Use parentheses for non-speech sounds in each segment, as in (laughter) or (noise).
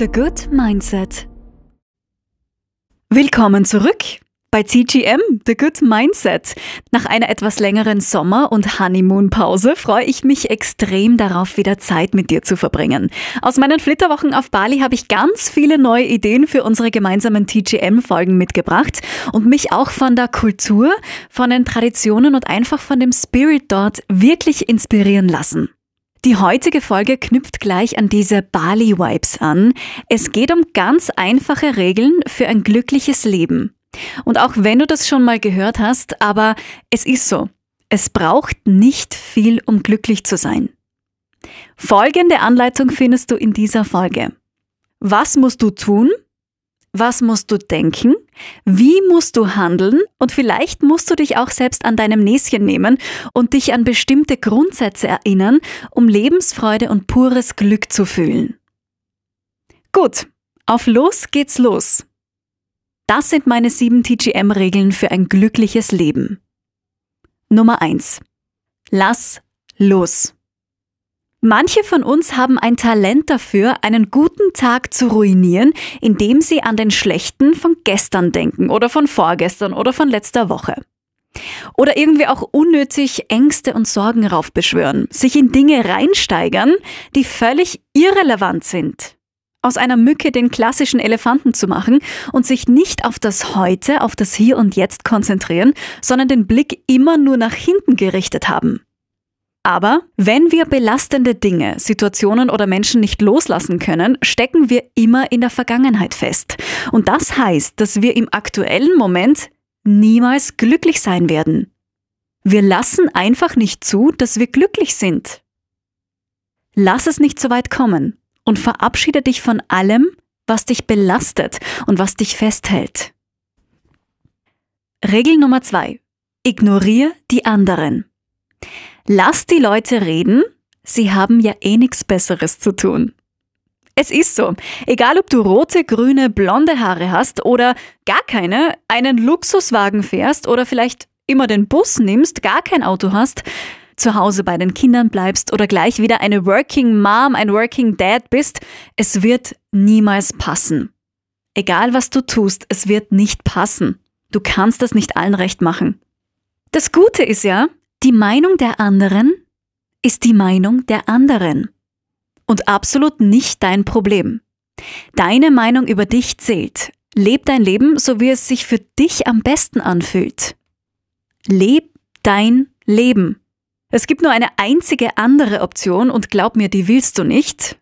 The Good Mindset. Willkommen zurück bei CGM, The Good Mindset. Nach einer etwas längeren Sommer- und Honeymoon-Pause freue ich mich extrem darauf, wieder Zeit mit dir zu verbringen. Aus meinen Flitterwochen auf Bali habe ich ganz viele neue Ideen für unsere gemeinsamen TGM-Folgen mitgebracht und mich auch von der Kultur, von den Traditionen und einfach von dem Spirit dort wirklich inspirieren lassen. Die heutige Folge knüpft gleich an diese Bali-Vibes an. Es geht um ganz einfache Regeln für ein glückliches Leben. Und auch wenn du das schon mal gehört hast, aber es ist so. Es braucht nicht viel, um glücklich zu sein. Folgende Anleitung findest du in dieser Folge. Was musst du tun, was musst du denken? Wie musst du handeln? Und vielleicht musst du dich auch selbst an deinem Näschen nehmen und dich an bestimmte Grundsätze erinnern, um Lebensfreude und pures Glück zu fühlen. Gut, auf los geht's los. Das sind meine sieben TGM-Regeln für ein glückliches Leben. Nummer eins: Lass los. Manche von uns haben ein Talent dafür, einen guten Tag zu ruinieren, indem sie an den schlechten von gestern denken oder von vorgestern oder von letzter Woche. Oder irgendwie auch unnötig Ängste und Sorgen raufbeschwören, sich in Dinge reinsteigern, die völlig irrelevant sind. Aus einer Mücke den klassischen Elefanten zu machen und sich nicht auf das Heute, auf das Hier und Jetzt konzentrieren, sondern den Blick immer nur nach hinten gerichtet haben. Aber wenn wir belastende Dinge, Situationen oder Menschen nicht loslassen können, stecken wir immer in der Vergangenheit fest. Und das heißt, dass wir im aktuellen Moment niemals glücklich sein werden. Wir lassen einfach nicht zu, dass wir glücklich sind. Lass es nicht so weit kommen und verabschiede dich von allem, was dich belastet und was dich festhält. Regel Nummer zwei: Ignoriere die anderen. Lass die Leute reden, sie haben ja eh nichts Besseres zu tun. Es ist so, egal ob du rote, grüne, blonde Haare hast oder gar keine, einen Luxuswagen fährst oder vielleicht immer den Bus nimmst, gar kein Auto hast, zu Hause bei den Kindern bleibst oder gleich wieder eine Working Mom, ein Working Dad bist, es wird niemals passen. Egal was du tust, es wird nicht passen. Du kannst das nicht allen recht machen. Das Gute ist ja, die Meinung der anderen ist die Meinung der anderen und absolut nicht dein Problem. Deine Meinung über dich zählt. Leb dein Leben, so wie es sich für dich am besten anfühlt. Leb dein Leben. Es gibt nur eine einzige andere Option und glaub mir, die willst du nicht.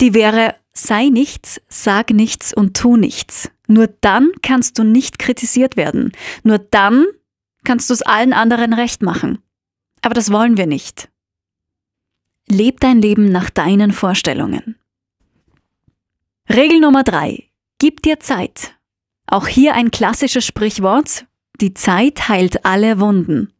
Die wäre, sei nichts, sag nichts und tu nichts. Nur dann kannst du nicht kritisiert werden. Nur dann kannst du es allen anderen recht machen. Aber das wollen wir nicht. Leb dein Leben nach deinen Vorstellungen. Regel Nummer drei: Gib dir Zeit. Auch hier ein klassisches Sprichwort. Die Zeit heilt alle Wunden.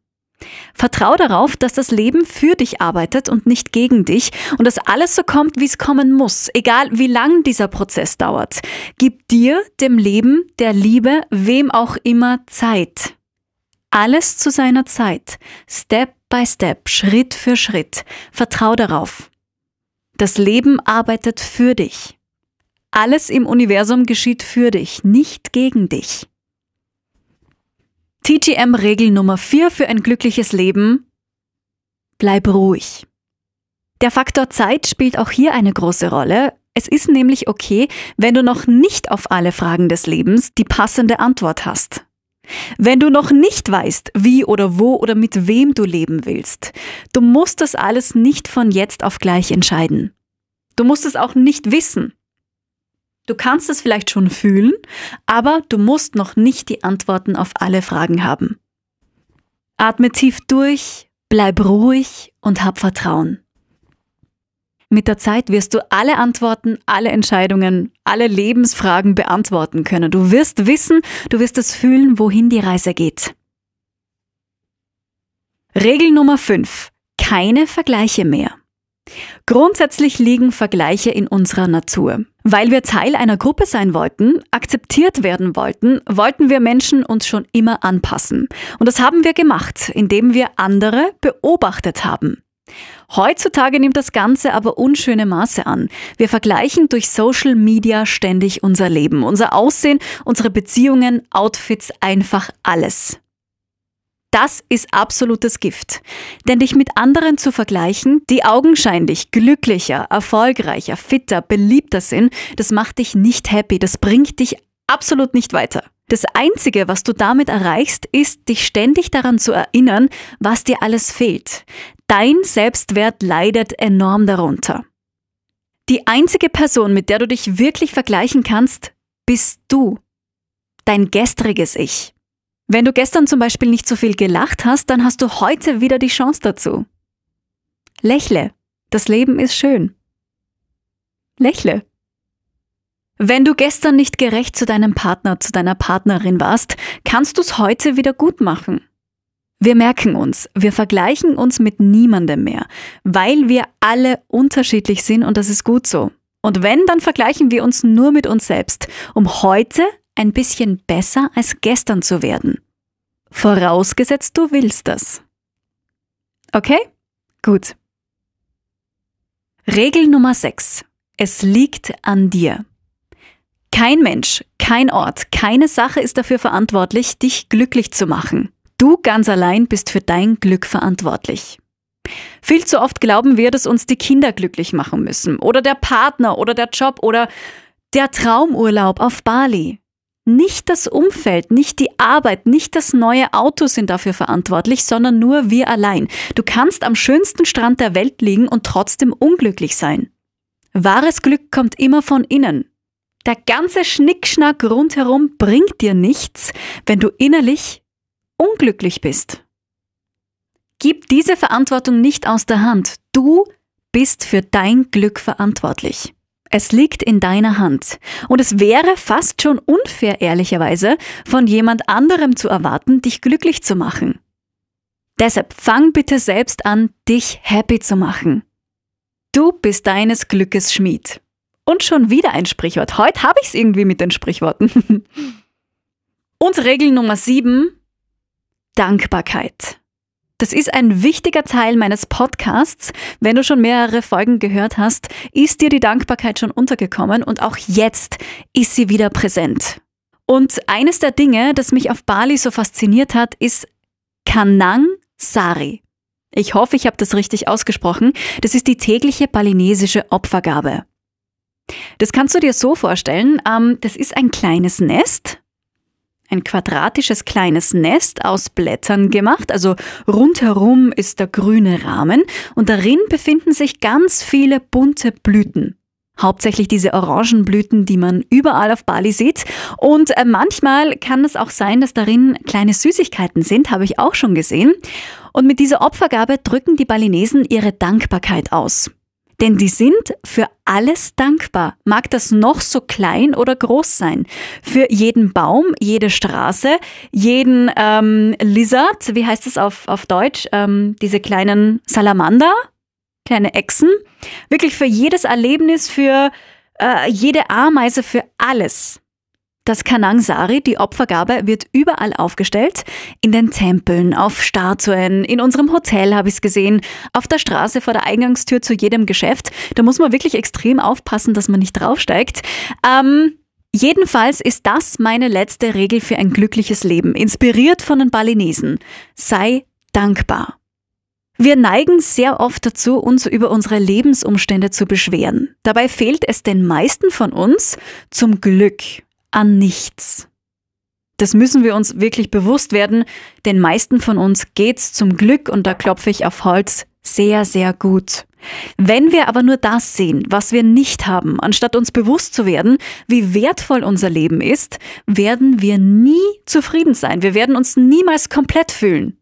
Vertrau darauf, dass das Leben für dich arbeitet und nicht gegen dich und dass alles so kommt, wie es kommen muss, egal wie lang dieser Prozess dauert. Gib dir, dem Leben, der Liebe, wem auch immer Zeit. Alles zu seiner Zeit, Step by Step, Schritt für Schritt. Vertrau darauf. Das Leben arbeitet für dich. Alles im Universum geschieht für dich, nicht gegen dich. TGM-Regel Nummer 4 für ein glückliches Leben. Bleib ruhig. Der Faktor Zeit spielt auch hier eine große Rolle. Es ist nämlich okay, wenn du noch nicht auf alle Fragen des Lebens die passende Antwort hast. Wenn du noch nicht weißt, wie oder wo oder mit wem du leben willst, du musst das alles nicht von jetzt auf gleich entscheiden. Du musst es auch nicht wissen. Du kannst es vielleicht schon fühlen, aber du musst noch nicht die Antworten auf alle Fragen haben. Atme tief durch, bleib ruhig und hab Vertrauen. Mit der Zeit wirst du alle Antworten, alle Entscheidungen, alle Lebensfragen beantworten können. Du wirst wissen, du wirst es fühlen, wohin die Reise geht. Regel Nummer 5. Keine Vergleiche mehr. Grundsätzlich liegen Vergleiche in unserer Natur. Weil wir Teil einer Gruppe sein wollten, akzeptiert werden wollten, wollten wir Menschen uns schon immer anpassen. Und das haben wir gemacht, indem wir andere beobachtet haben. Heutzutage nimmt das Ganze aber unschöne Maße an. Wir vergleichen durch Social Media ständig unser Leben, unser Aussehen, unsere Beziehungen, Outfits, einfach alles. Das ist absolutes Gift. Denn dich mit anderen zu vergleichen, die augenscheinlich glücklicher, erfolgreicher, fitter, beliebter sind, das macht dich nicht happy, das bringt dich absolut nicht weiter. Das Einzige, was du damit erreichst, ist, dich ständig daran zu erinnern, was dir alles fehlt. Dein Selbstwert leidet enorm darunter. Die einzige Person, mit der du dich wirklich vergleichen kannst, bist du. Dein gestriges Ich. Wenn du gestern zum Beispiel nicht so viel gelacht hast, dann hast du heute wieder die Chance dazu. Lächle. Das Leben ist schön. Lächle. Wenn du gestern nicht gerecht zu deinem Partner, zu deiner Partnerin warst, kannst du es heute wieder gut machen. Wir merken uns, wir vergleichen uns mit niemandem mehr, weil wir alle unterschiedlich sind und das ist gut so. Und wenn, dann vergleichen wir uns nur mit uns selbst, um heute ein bisschen besser als gestern zu werden. Vorausgesetzt, du willst das. Okay? Gut. Regel Nummer 6. Es liegt an dir. Kein Mensch, kein Ort, keine Sache ist dafür verantwortlich, dich glücklich zu machen. Du ganz allein bist für dein Glück verantwortlich. Viel zu oft glauben wir, dass uns die Kinder glücklich machen müssen oder der Partner oder der Job oder der Traumurlaub auf Bali. Nicht das Umfeld, nicht die Arbeit, nicht das neue Auto sind dafür verantwortlich, sondern nur wir allein. Du kannst am schönsten Strand der Welt liegen und trotzdem unglücklich sein. Wahres Glück kommt immer von innen. Der ganze Schnickschnack rundherum bringt dir nichts, wenn du innerlich unglücklich bist. Gib diese Verantwortung nicht aus der Hand. Du bist für dein Glück verantwortlich. Es liegt in deiner Hand. Und es wäre fast schon unfair, ehrlicherweise, von jemand anderem zu erwarten, dich glücklich zu machen. Deshalb fang bitte selbst an, dich happy zu machen. Du bist deines Glückes Schmied. Und schon wieder ein Sprichwort. Heute habe ich es irgendwie mit den Sprichworten. (laughs) Und Regel Nummer 7. Dankbarkeit. Das ist ein wichtiger Teil meines Podcasts. Wenn du schon mehrere Folgen gehört hast, ist dir die Dankbarkeit schon untergekommen und auch jetzt ist sie wieder präsent. Und eines der Dinge, das mich auf Bali so fasziniert hat, ist Kanang Sari. Ich hoffe, ich habe das richtig ausgesprochen. Das ist die tägliche balinesische Opfergabe. Das kannst du dir so vorstellen, ähm, das ist ein kleines Nest, ein quadratisches kleines Nest aus Blättern gemacht, also rundherum ist der grüne Rahmen und darin befinden sich ganz viele bunte Blüten. Hauptsächlich diese Orangenblüten, die man überall auf Bali sieht. Und äh, manchmal kann es auch sein, dass darin kleine Süßigkeiten sind, habe ich auch schon gesehen. Und mit dieser Opfergabe drücken die Balinesen ihre Dankbarkeit aus. Denn die sind für alles dankbar, mag das noch so klein oder groß sein. Für jeden Baum, jede Straße, jeden ähm, Lizard, wie heißt es auf, auf Deutsch, ähm, diese kleinen Salamander, kleine Echsen. Wirklich für jedes Erlebnis, für äh, jede Ameise, für alles. Das Kanang Sari, die Opfergabe, wird überall aufgestellt. In den Tempeln, auf Statuen, in unserem Hotel habe ich es gesehen, auf der Straße vor der Eingangstür zu jedem Geschäft. Da muss man wirklich extrem aufpassen, dass man nicht draufsteigt. Ähm, jedenfalls ist das meine letzte Regel für ein glückliches Leben, inspiriert von den Balinesen. Sei dankbar. Wir neigen sehr oft dazu, uns über unsere Lebensumstände zu beschweren. Dabei fehlt es den meisten von uns zum Glück an nichts. Das müssen wir uns wirklich bewusst werden. Den meisten von uns geht's zum Glück, und da klopfe ich auf Holz, sehr, sehr gut. Wenn wir aber nur das sehen, was wir nicht haben, anstatt uns bewusst zu werden, wie wertvoll unser Leben ist, werden wir nie zufrieden sein. Wir werden uns niemals komplett fühlen.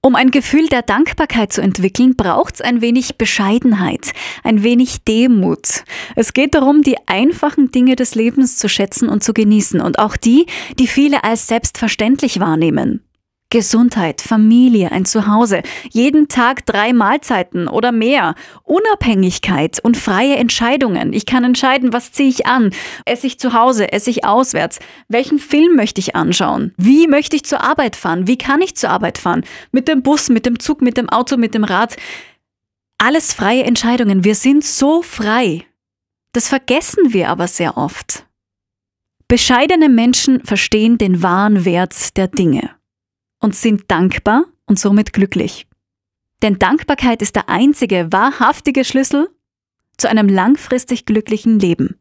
Um ein Gefühl der Dankbarkeit zu entwickeln, braucht es ein wenig Bescheidenheit, ein wenig Demut. Es geht darum, die einfachen Dinge des Lebens zu schätzen und zu genießen und auch die, die viele als selbstverständlich wahrnehmen. Gesundheit, Familie, ein Zuhause, jeden Tag drei Mahlzeiten oder mehr, Unabhängigkeit und freie Entscheidungen. Ich kann entscheiden, was ziehe ich an, esse ich zu Hause, esse ich auswärts, welchen Film möchte ich anschauen, wie möchte ich zur Arbeit fahren, wie kann ich zur Arbeit fahren, mit dem Bus, mit dem Zug, mit dem Auto, mit dem Rad. Alles freie Entscheidungen. Wir sind so frei. Das vergessen wir aber sehr oft. Bescheidene Menschen verstehen den wahren Wert der Dinge und sind dankbar und somit glücklich. Denn Dankbarkeit ist der einzige wahrhaftige Schlüssel zu einem langfristig glücklichen Leben.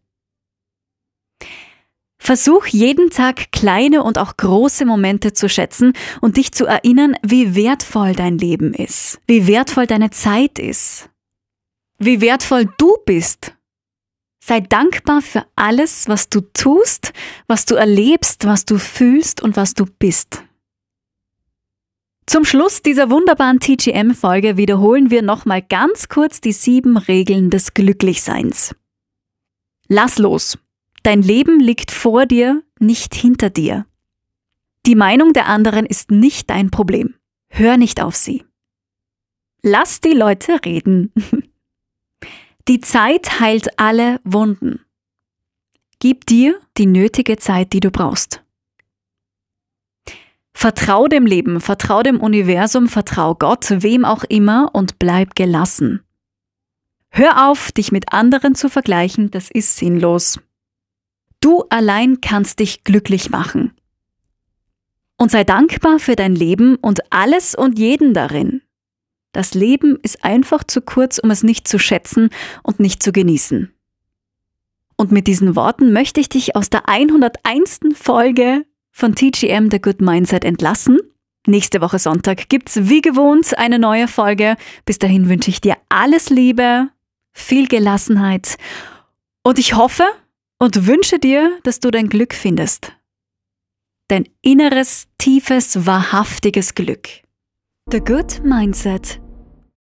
Versuch jeden Tag kleine und auch große Momente zu schätzen und dich zu erinnern, wie wertvoll dein Leben ist, wie wertvoll deine Zeit ist, wie wertvoll du bist. Sei dankbar für alles, was du tust, was du erlebst, was du fühlst und was du bist. Zum Schluss dieser wunderbaren TGM-Folge wiederholen wir nochmal ganz kurz die sieben Regeln des Glücklichseins. Lass los. Dein Leben liegt vor dir, nicht hinter dir. Die Meinung der anderen ist nicht dein Problem. Hör nicht auf sie. Lass die Leute reden. (laughs) Die Zeit heilt alle Wunden. Gib dir die nötige Zeit, die du brauchst. Vertrau dem Leben, vertrau dem Universum, vertrau Gott, wem auch immer und bleib gelassen. Hör auf, dich mit anderen zu vergleichen, das ist sinnlos. Du allein kannst dich glücklich machen. Und sei dankbar für dein Leben und alles und jeden darin. Das Leben ist einfach zu kurz, um es nicht zu schätzen und nicht zu genießen. Und mit diesen Worten möchte ich dich aus der 101. Folge von TGM The Good Mindset entlassen. Nächste Woche Sonntag gibt's wie gewohnt eine neue Folge. Bis dahin wünsche ich dir alles Liebe, viel Gelassenheit und ich hoffe, und wünsche dir, dass du dein Glück findest. Dein inneres, tiefes, wahrhaftiges Glück. The Good Mindset